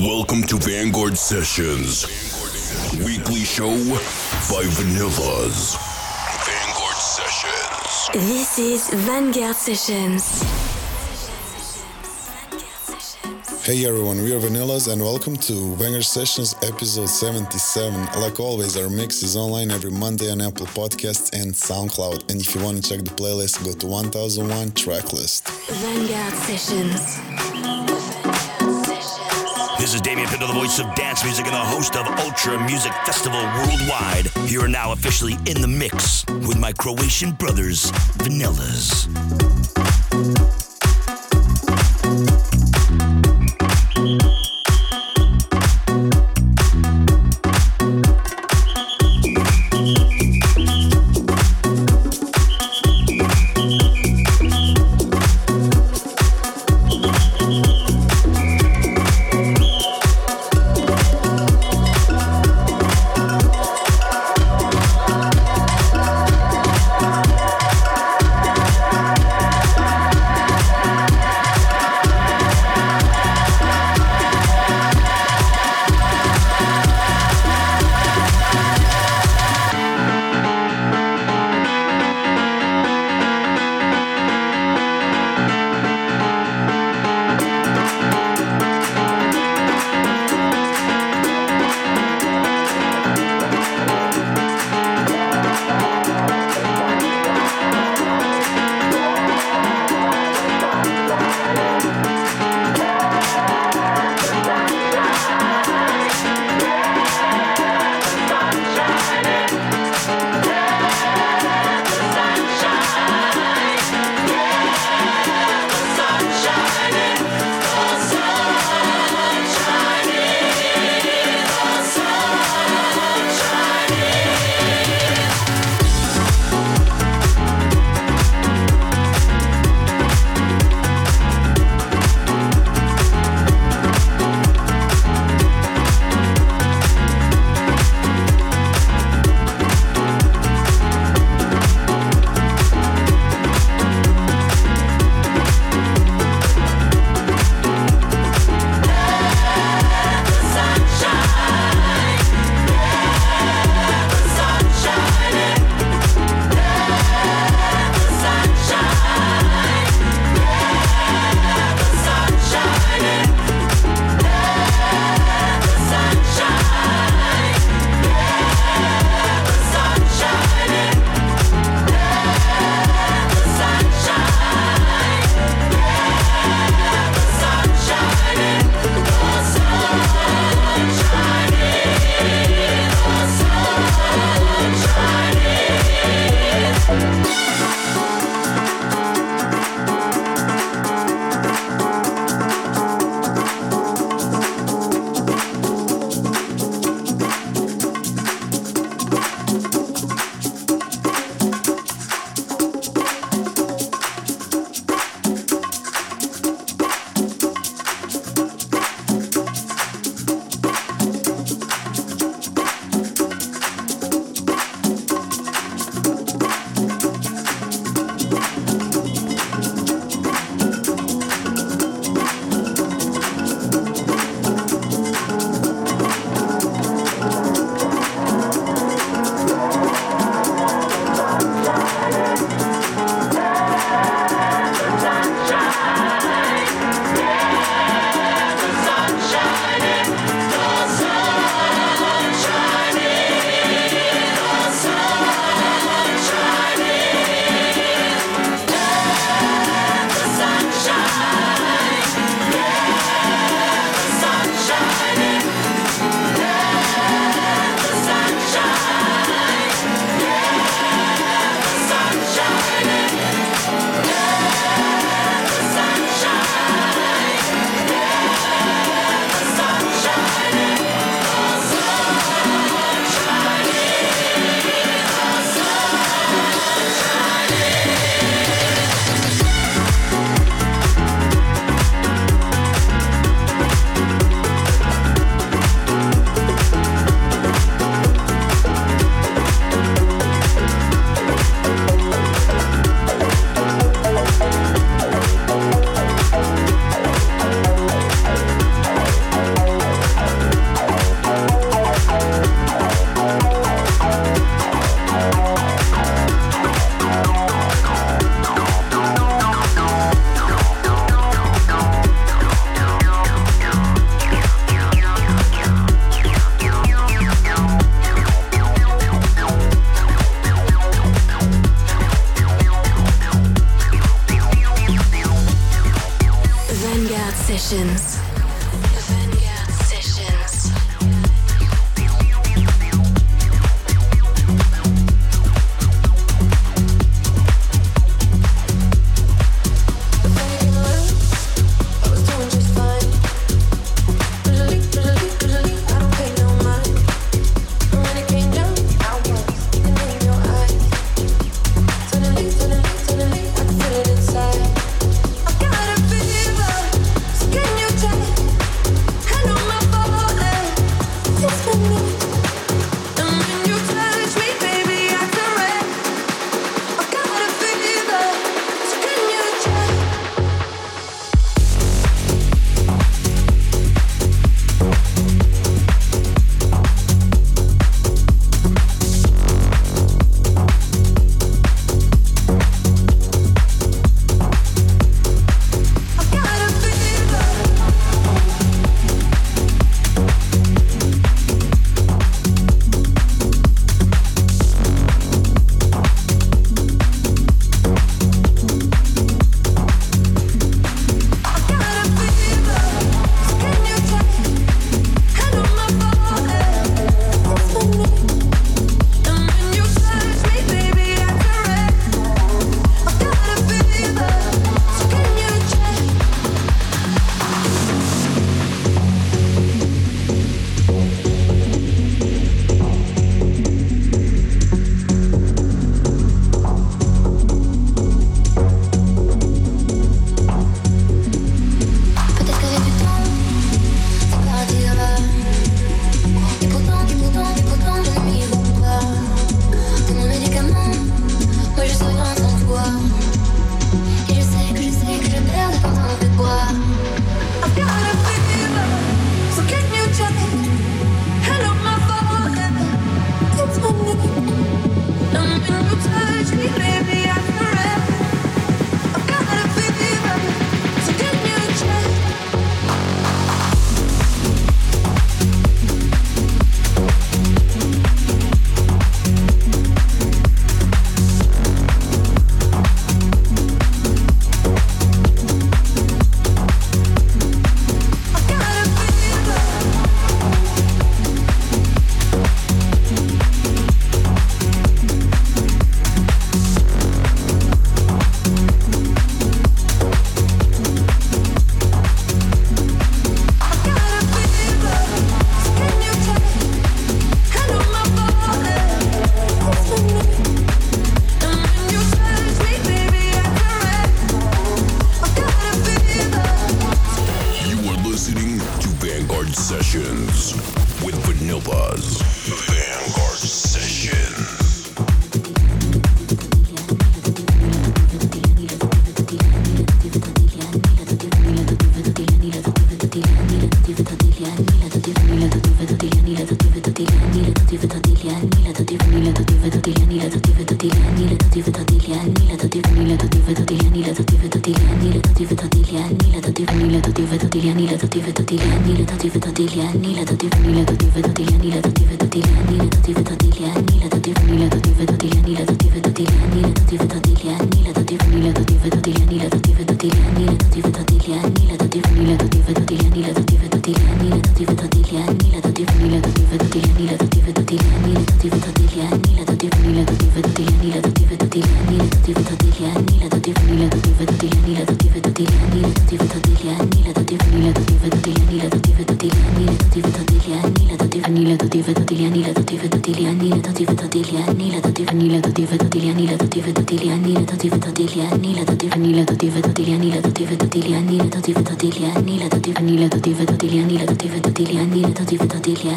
Welcome to Vanguard Sessions. Weekly show by Vanillaz. Vanguard Sessions. This is Vanguard Sessions. Hey everyone, we are Vanillaz and welcome to Vanguard Sessions episode 77. Like always, our mix is online every Monday on Apple Podcasts and SoundCloud. And if you want to check the playlist, go to 1001 Tracklist. Vanguard Sessions. This is Damien Pinto, the voice of dance music and the host of Ultra Music Festival Worldwide. You are now officially in the mix with my Croatian brothers, Vanillaz.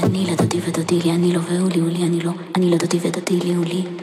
Anila da diva da dili anilo, anila da anila da dili uli.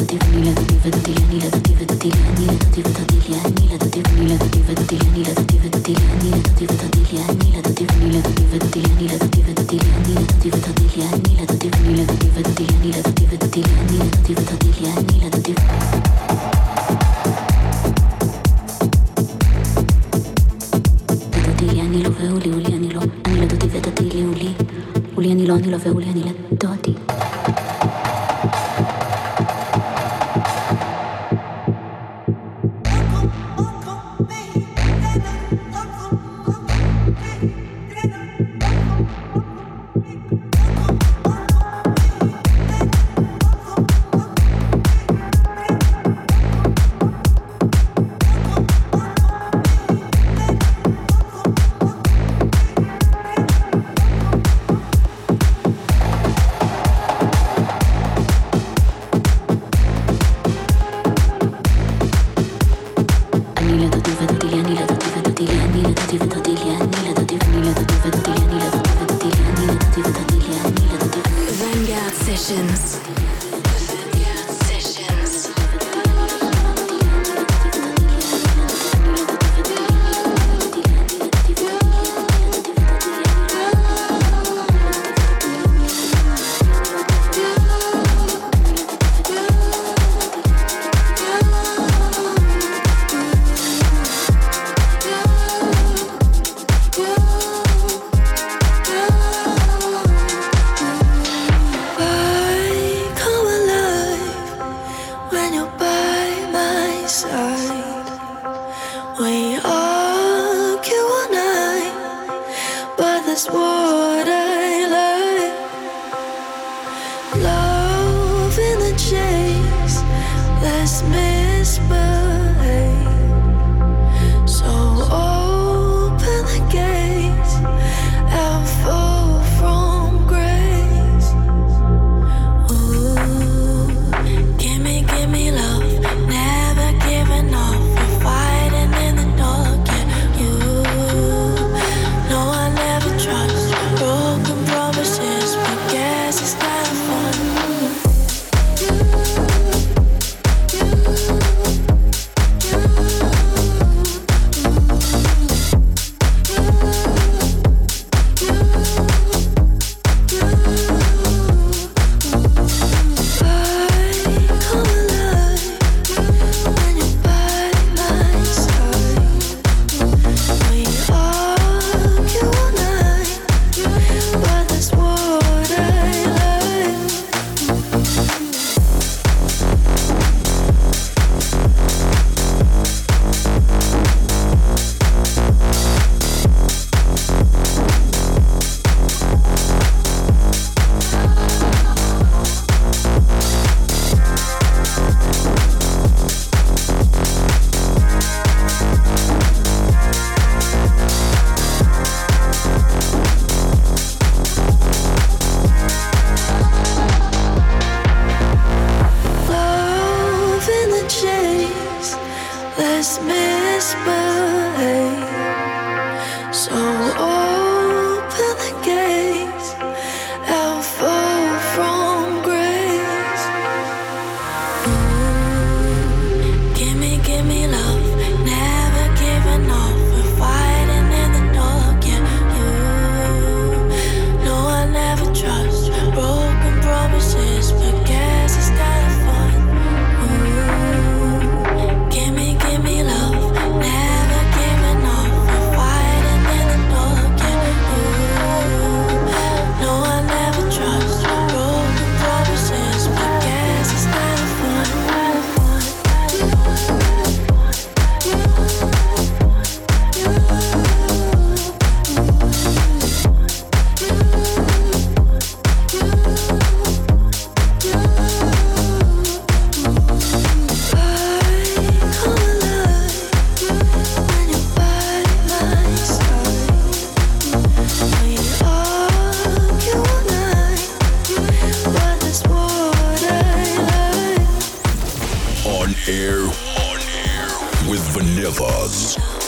Ani lo veo, ani la, doti. air, on air with Vanillaz.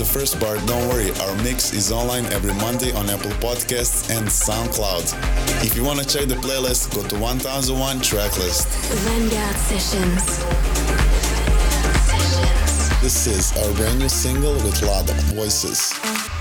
The first part, don't worry, our mix is online every Monday on Apple Podcasts and SoundCloud. If you want to check the playlist, go to 1001 Tracklist. Sessions. This is our brand new single with Lado Voices.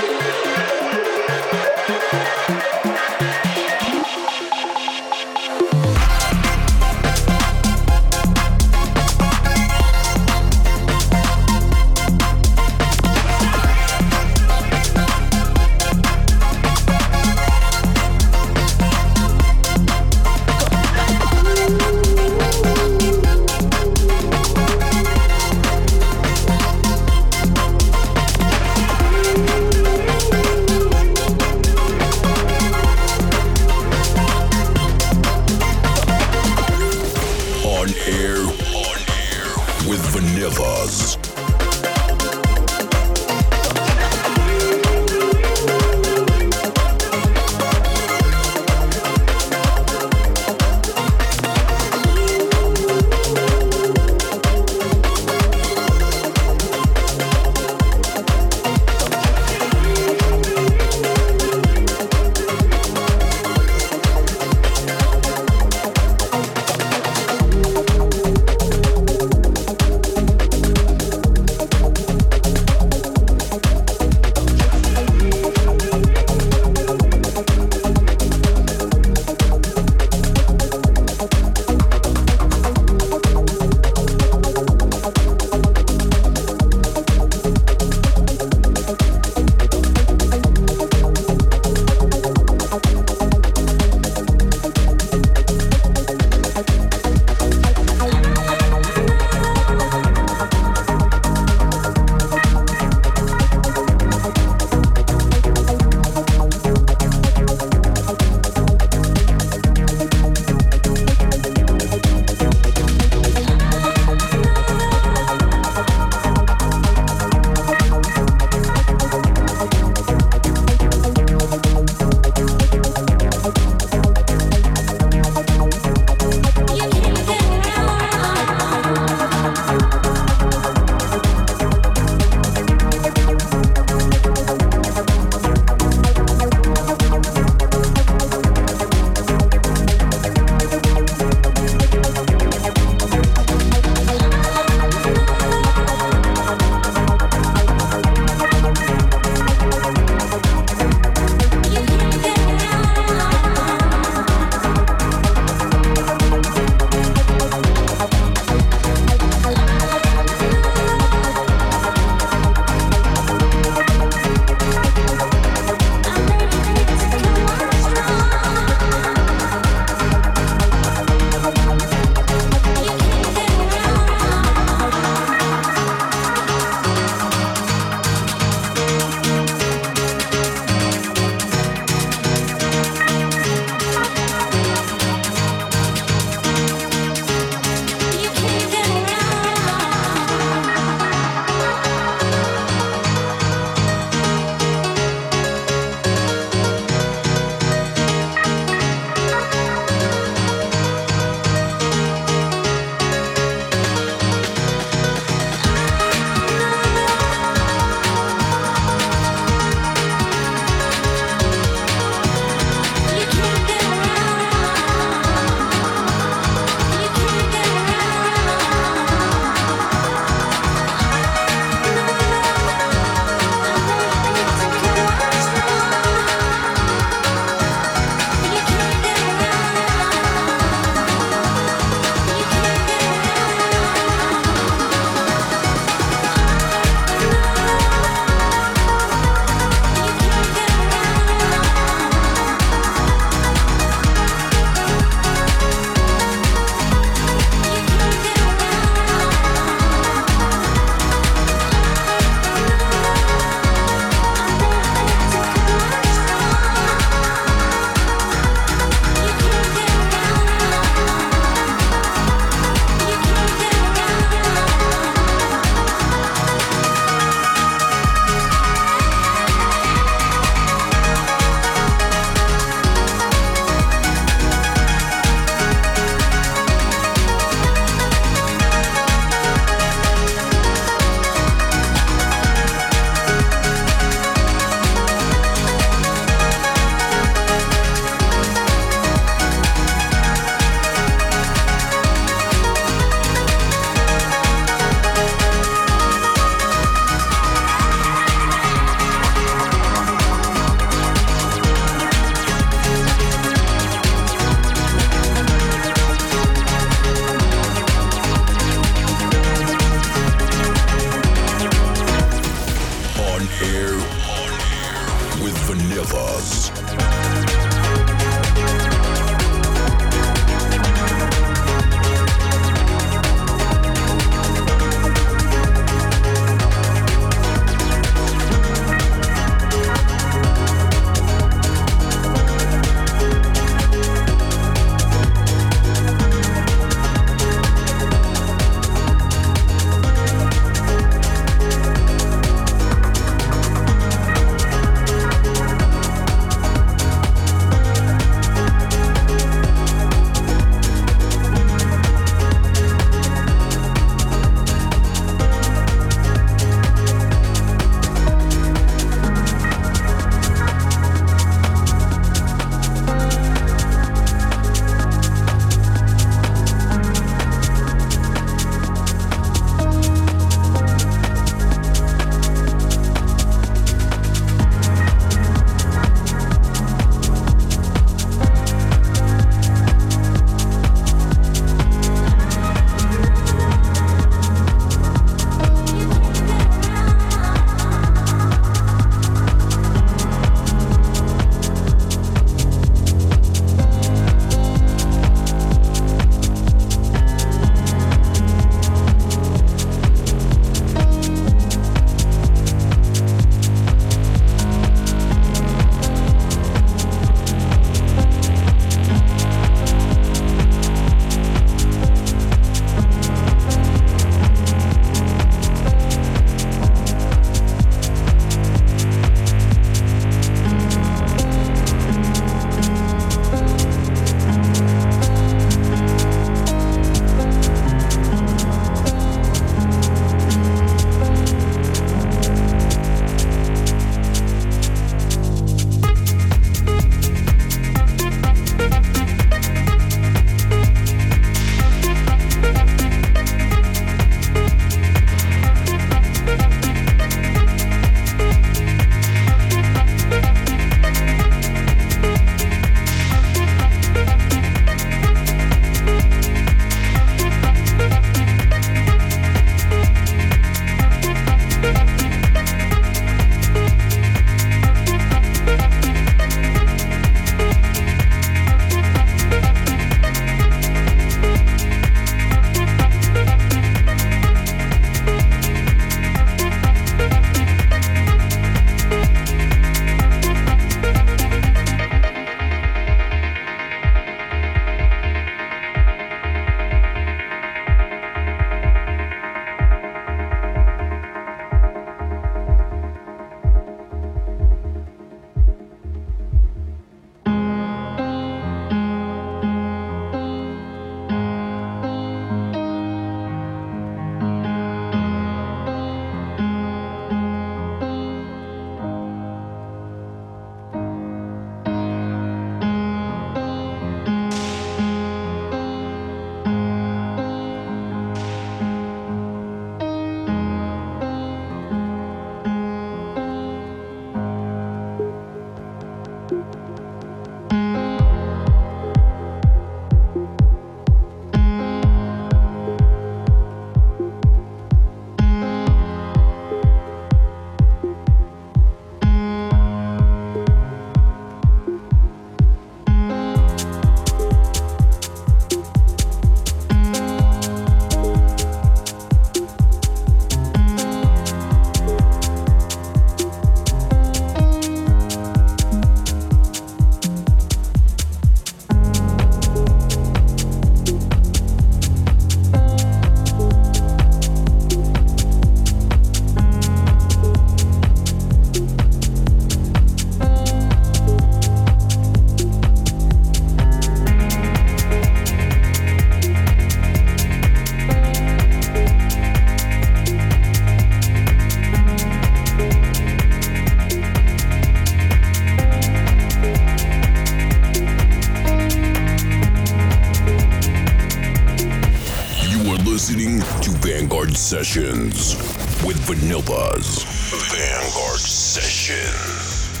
Sessions with Vanillaz. Vanguard Sessions.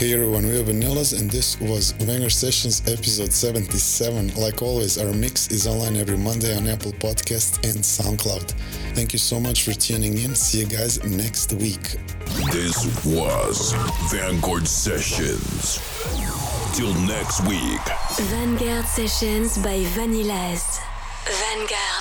Hey everyone, we are Vanillaz and this was Vanguard Sessions episode 77. Like always, our mix is online every Monday on Apple Podcast and SoundCloud. Thank you so much for tuning in. See you guys next week. This was Vanguard Sessions. Till next week. Vanguard Sessions by Vanillaz. Vanguard.